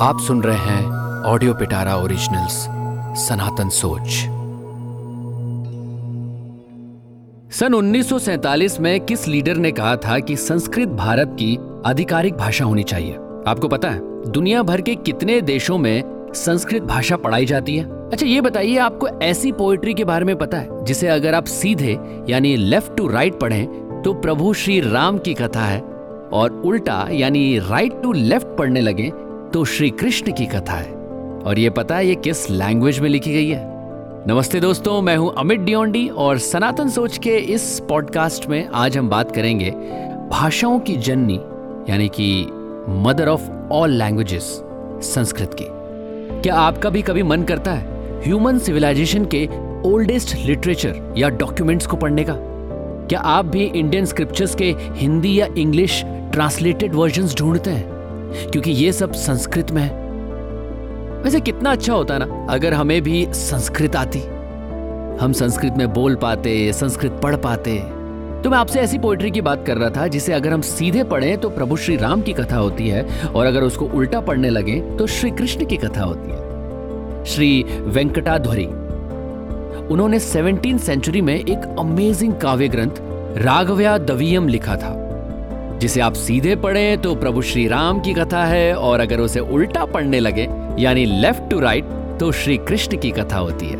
आप सुन रहे हैं ऑडियो पिटारा ओरिजिनल्स, सनातन सोच। सन 1947 में किस लीडर ने कहा था कि संस्कृत भारत की आधिकारिक भाषा होनी चाहिए? आपको पता है, दुनिया भर के कितने देशों में संस्कृत भाषा पढ़ाई जाती है? अच्छा ये बताइए, आपको ऐसी पोएट्री के बारे में पता है, जिसे अगर आप सीधे, यानी लेफ़्ट टू राइट पढ़ें तो प्रभु श्री राम की कथा है, और उल्टा, यानी राइट टू लेफ़्ट पढ़ने लगे तो श्री कृष्ण की कथा है। और ये पता है ये किस लैंग्वेज में लिखी गई है। नमस्ते दोस्तों, मैं हूँ अमित डियोंडी और सनातन सोच के इस पॉडकास्ट में आज हम बात करेंगे भाषाओं की जननी, यानी कि mother of all languages Sanskrit की। क्या आपका भी कभी मन करता है ह्यूमन सिविलाइजेशन के ओल्डेस्ट लिटरेचर या डॉक्यूमेंट्स को पढ़ने का? क्या आप भी इंडियन स्क्रिप्चर्स के हिंदी या इंग्लिश ट्रांसलेटेड वर्जन ढूंढते हैं? क्योंकि ये सब संस्कृत में है। वैसे कितना अच्छा होता ना, अगर हमें भी संस्कृत आती, हम संस्कृत में बोल पाते, संस्कृत पढ़ पाते। तो मैं आपसे ऐसी पोइट्री की बात कर रहा था, जिसे अगर हम सीधे पढ़ें तो प्रभु श्री राम की कथा होती है, और अगर उसको उल्टा पढ़ने लगे तो श्री कृष्ण की कथा होती है। श्री वेंकटाध्वरी। उन्होंने सेवनटीन सेंचुरी में एक अमेजिंग काव्य ग्रंथ राघव्या दवियम लिखा था। जिसे आप सीधे पढ़ें तो प्रभु श्री राम की कथा है और अगर उसे उल्टा पढ़ने लगे, यानी लेफ़्ट टू राइट तो श्री कृष्ण की कथा होती है।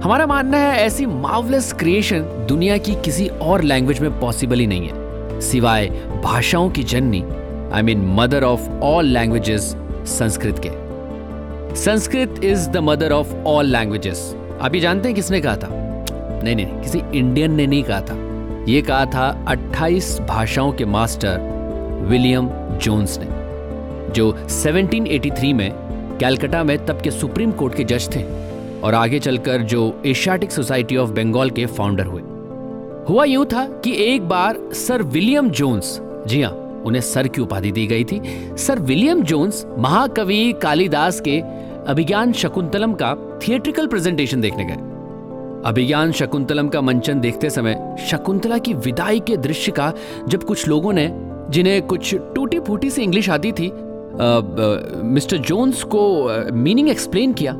हमारा मानना है ऐसी मावलेस क्रिएशन दुनिया की किसी और लैंग्वेज में पॉसिबल ही नहीं है। सिवाय भाषाओं की जननी I mean mother of all languages Sanskrit के। Sanskrit is the mother of all languages आप ये जानते हैं किसने कहा था? नहीं नहीं, किसी इंडियन ने नहीं कहा था। ये कहा था 28 भाषाओं के मास्टर विलियम जोन्स ने, जो 1783 में कैलकाटा में तब के सुप्रीम कोर्ट के जज थे और आगे चलकर जो एशियाटिक सोसाइटी ऑफ़ बंगाल के फाउंडर हुए। हुआ यूँ था कि एक बार सर विलियम जोन्स, जी हाँ उन्हें सर की उपाधि दी गई थी, सर विलियम जोन्स महाकवि कालिदास के अभिज्ञान शकुंतलम का थिएट्रिकल प्रेजेंटेशन देखने गए। अभिज्ञान शकुंतलम का मंचन देखते समय शकुंतला की विदाई के दृश्य का जब कुछ लोगों ने, जिन्हें कुछ टूटी फूटी सी इंग्लिश आती थी मिस्टर जोन्स को मीनिंग एक्सप्लेन किया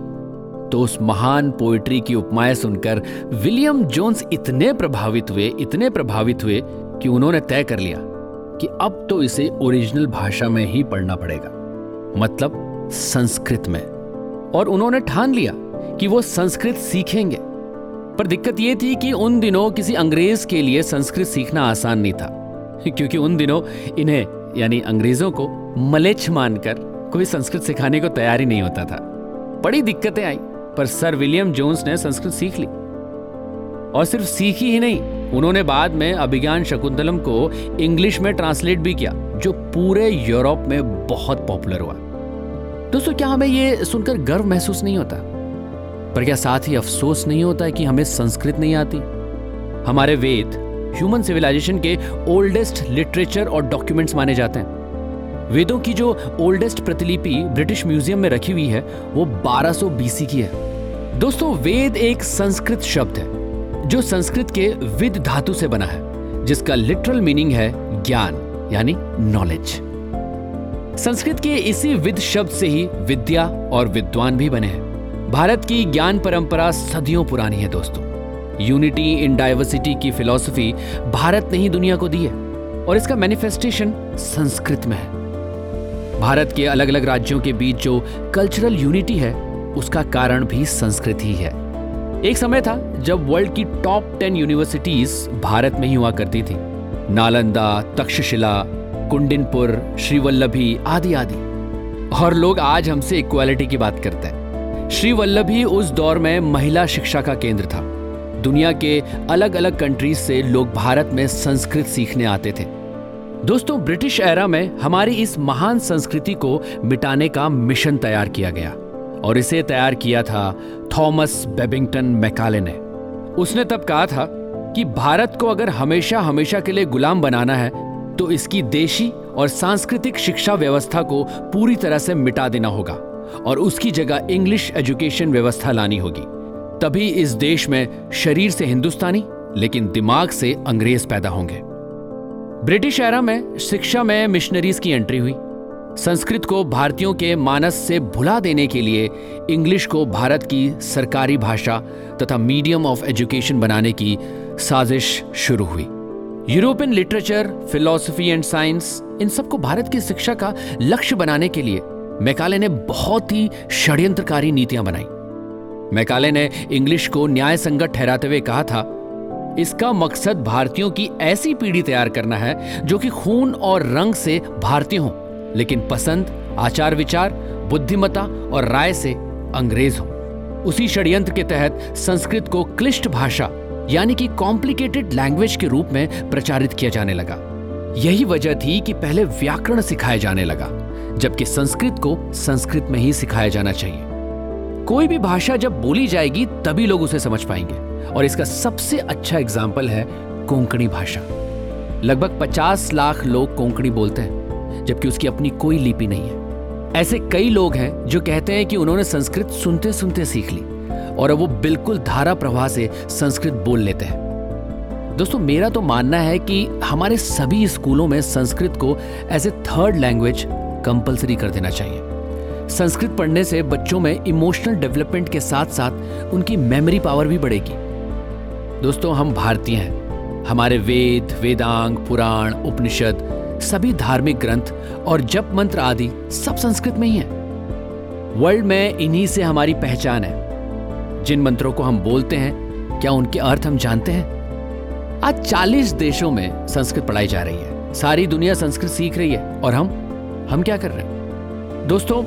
तो उस महान पोएट्री की उपमाएँ सुनकर विलियम जोन्स इतने प्रभावित हुए, इतने प्रभावित हुए कि उन्होंने तय कर लिया कि अब तो इसे ओरिजिनल भाषा में ही पढ़ना पड़ेगा मतलब संस्कृत में। और उन्होंने ठान लिया कि वो संस्कृत सीखेंगे। पर दिक्कत यह थी कि उन दिनों किसी अंग्रेज़ के लिए संस्कृत सीखना आसान नहीं था। क्योंकि उन दिनों इन्हें, यानी अंग्रेज़ों को, मलेच्छ मानकर कोई संस्कृत सिखाने को तैयार ही नहीं होता था। बड़ी दिक्कतें आई, पर सर विलियम जोन्स ने संस्कृत सीख ली। और सिर्फ़ सीखी ही नहीं, उन्होंने बाद में अभिज्ञान शकुंतलम को इंग्लिश में ट्रांसलेट भी किया, जो पूरे यूरोप में बहुत पॉपुलर हुआ। दोस्तों, क्या हमें यह सुनकर गर्व महसूस नहीं होता? पर क्या साथ ही अफसोस नहीं होता है कि हमें संस्कृत नहीं आती? हमारे वेद ह्यूमन सिविलाइजेशन के ओल्डेस्ट लिटरेचर और डॉक्यूमेंट्स माने जाते हैं। वेदों की जो ओल्डेस्ट प्रतिलिपि ब्रिटिश म्यूज़ियम में रखी हुई है, वो 1200 बीसी की है। दोस्तों, वेद एक संस्कृत शब्द है, जो संस्कृत के विद धातु से बना है, जिसका लिटरल मीनिंग है ज्ञान, यानी नॉलेज संस्कृत के इसी विद शब्द से ही विद्या और विद्वान भी बने हैं। भारत की ज्ञान परंपरा सदियों पुरानी है दोस्तों। यूनिटी इन डाइवर्सिटी की फिलॉसफी भारत ने ही दुनिया को दी है और इसका मैनिफेस्टेशन संस्कृत में है। भारत के अलग अलग राज्यों के बीच जो कल्चरल यूनिटी है, उसका कारण भी संस्कृत ही है। एक समय था जब वर्ल्ड की टॉप टेन यूनिवर्सिटीज भारत में ही हुआ करती थी। नालंदा, तक्षशिला, कुंडिनपुर, श्रीवल्लभी आदि आदि और लोग आज हमसे इक्वालिटी की बात करते हैं। श्री वल्लभी उस दौर में महिला शिक्षा का केंद्र था। दुनिया के अलग अलग कंट्रीज़ से लोग भारत में संस्कृत सीखने आते थे। दोस्तों, ब्रिटिश एरा में हमारी इस महान संस्कृति को मिटाने का मिशन तैयार किया गया और इसे तैयार किया था थॉमस बेबिंगटन मैकाले ने। उसने तब कहा था कि भारत को अगर हमेशा हमेशा के लिए गुलाम बनाना है तो इसकी देशी और सांस्कृतिक शिक्षा व्यवस्था को पूरी तरह से मिटा देना होगा। और उसकी जगह इंग्लिश एजुकेशन व्यवस्था लानी होगी। तभी इस देश में शरीर से हिंदुस्तानी, लेकिन दिमाग से अंग्रेज़ पैदा होंगे। ब्रिटिश एरा में शिक्षा में मिशनरीज की एंट्री हुई। संस्कृत को भारतीयों के मानस से भुला देने के लिए इंग्लिश को भारत की सरकारी भाषा तथा मीडियम ऑफ़ एजुकेशन बनाने की साजिश शुरू हुई। European literature philosophy and science इन सबको भारत की शिक्षा का लक्ष्य बनाने के लिए मैकाले ने बहुत ही षड्यंत्रकारी नीतियाँ बनाई। मैकाले ने इंग्लिश को न्याय संगत ठहराते हुए कहा था, इसका मकसद भारतीयों की ऐसी पीढ़ी तैयार करना है जो कि खून और रंग से भारतीय हों, लेकिन पसंद आचार विचार बुद्धिमता और राय से अंग्रेज़ हो। उसी षड्यंत्र के तहत संस्कृत को क्लिष्ट भाषा, यानी कि कॉम्प्लिकेटेड लैंग्वेज के रूप में प्रचारित किया जाने लगा। यही वजह थी कि पहले व्याकरण सिखाया जाने लगा। जबकि संस्कृत को संस्कृत में ही सिखाया जाना चाहिए। कोई भी भाषा जब बोली जाएगी, तभी लोग उसे समझ पाएँगे। और इसका सबसे अच्छा एग्ज़ाम्पल है कोंकणी भाषा। लगभग 50 लाख लोग कोंकणी बोलते हैं, जबकि उसकी अपनी कोई लिपि नहीं है। ऐसे कई लोग हैं जो कहते हैं कि उन्होंने संस्कृत सुनते सुनते सीख ली, और अब वो बिल्कुल धारा प्रवाह से संस्कृत बोल लेते हैं। दोस्तों, मेरा तो मानना है कि हमारे सभी स्कूलों में संस्कृत को as a third language compulsory कर देना चाहिए। संस्कृत पढ़ने से बच्चों में इमोशनल डेवलपमेंट के साथ साथ उनकी मेमोरी पावर भी बढ़ेगी। दोस्तों, हम भारतीय हैं। हमारे वेद, वेदांग, पुराण, उपनिषद, सभी धार्मिक ग्रंथ और जप मंत्र आदि सब संस्कृत में ही है। वर्ल्ड में इन्हीं से हमारी पहचान है। जिन मंत्रों को हम बोलते हैं, क्या उनके अर्थ हम जानते हैं? आज 40 देशों में संस्कृत पढ़ाई जा रही है। सारी दुनिया संस्कृत सीख रही है और हम हम क्या कर रहे हैं? दोस्तों,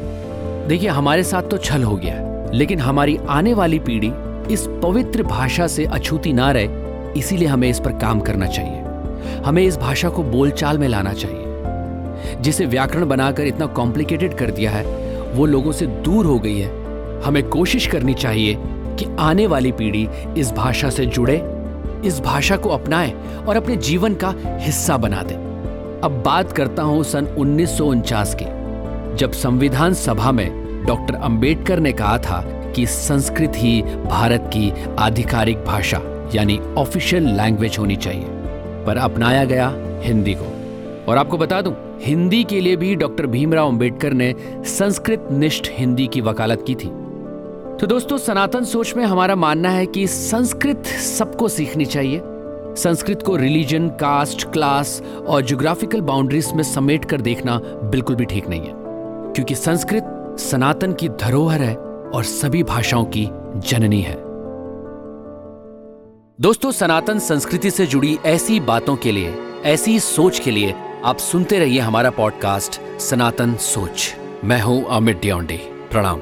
देखिए, हमारे साथ तो छल हो गया है, लेकिन हमारी आने वाली पीढ़ी इस पवित्र भाषा से अछूती ना रहे, इसीलिए हमें इस पर काम करना चाहिए। हमें इस भाषा को बोलचाल में लाना चाहिए। जिसे व्याकरण बनाकर इतना कॉम्प्लिकेटेड कर दिया है, वो लोगों से दूर हो गई है। हमें कोशिश करनी चाहिए कि आने वाली पीढ़ी इस भाषा से जुड़े, इस भाषा को अपनाए और अपने जीवन का हिस्सा बना दे। अब बात करता हूँ सन उन्नीस सौ उनचास की, जब संविधान सभा में डॉक्टर अंबेडकर ने कहा था कि संस्कृत ही भारत की आधिकारिक भाषा, यानी ऑफिशियल लैंग्वेज होनी चाहिए, पर अपनाया गया हिंदी को। और आपको बता दूँ, हिंदी के लिए भी डॉक्टर भीमराव अंबेडकर ने संस्कृत निष्ठ हिंदी की वकालत की थी। तो दोस्तों, सनातन सोच में हमारा मानना है कि संस्कृत सबको सीखनी चाहिए संस्कृत को रिलीजन कास्ट क्लास और जोग्राफिकल बाउंड्रीज में समेट कर देखना बिल्कुल भी ठीक नहीं है। क्योंकि संस्कृत सनातन की धरोहर है और सभी भाषाओं की जननी है। दोस्तों, सनातन संस्कृति से जुड़ी ऐसी बातों के लिए, ऐसी सोच के लिए आप सुनते रहिए हमारा पॉडकास्ट सनातन सोच। मैं हूँ अमित डियोंडे प्रणाम।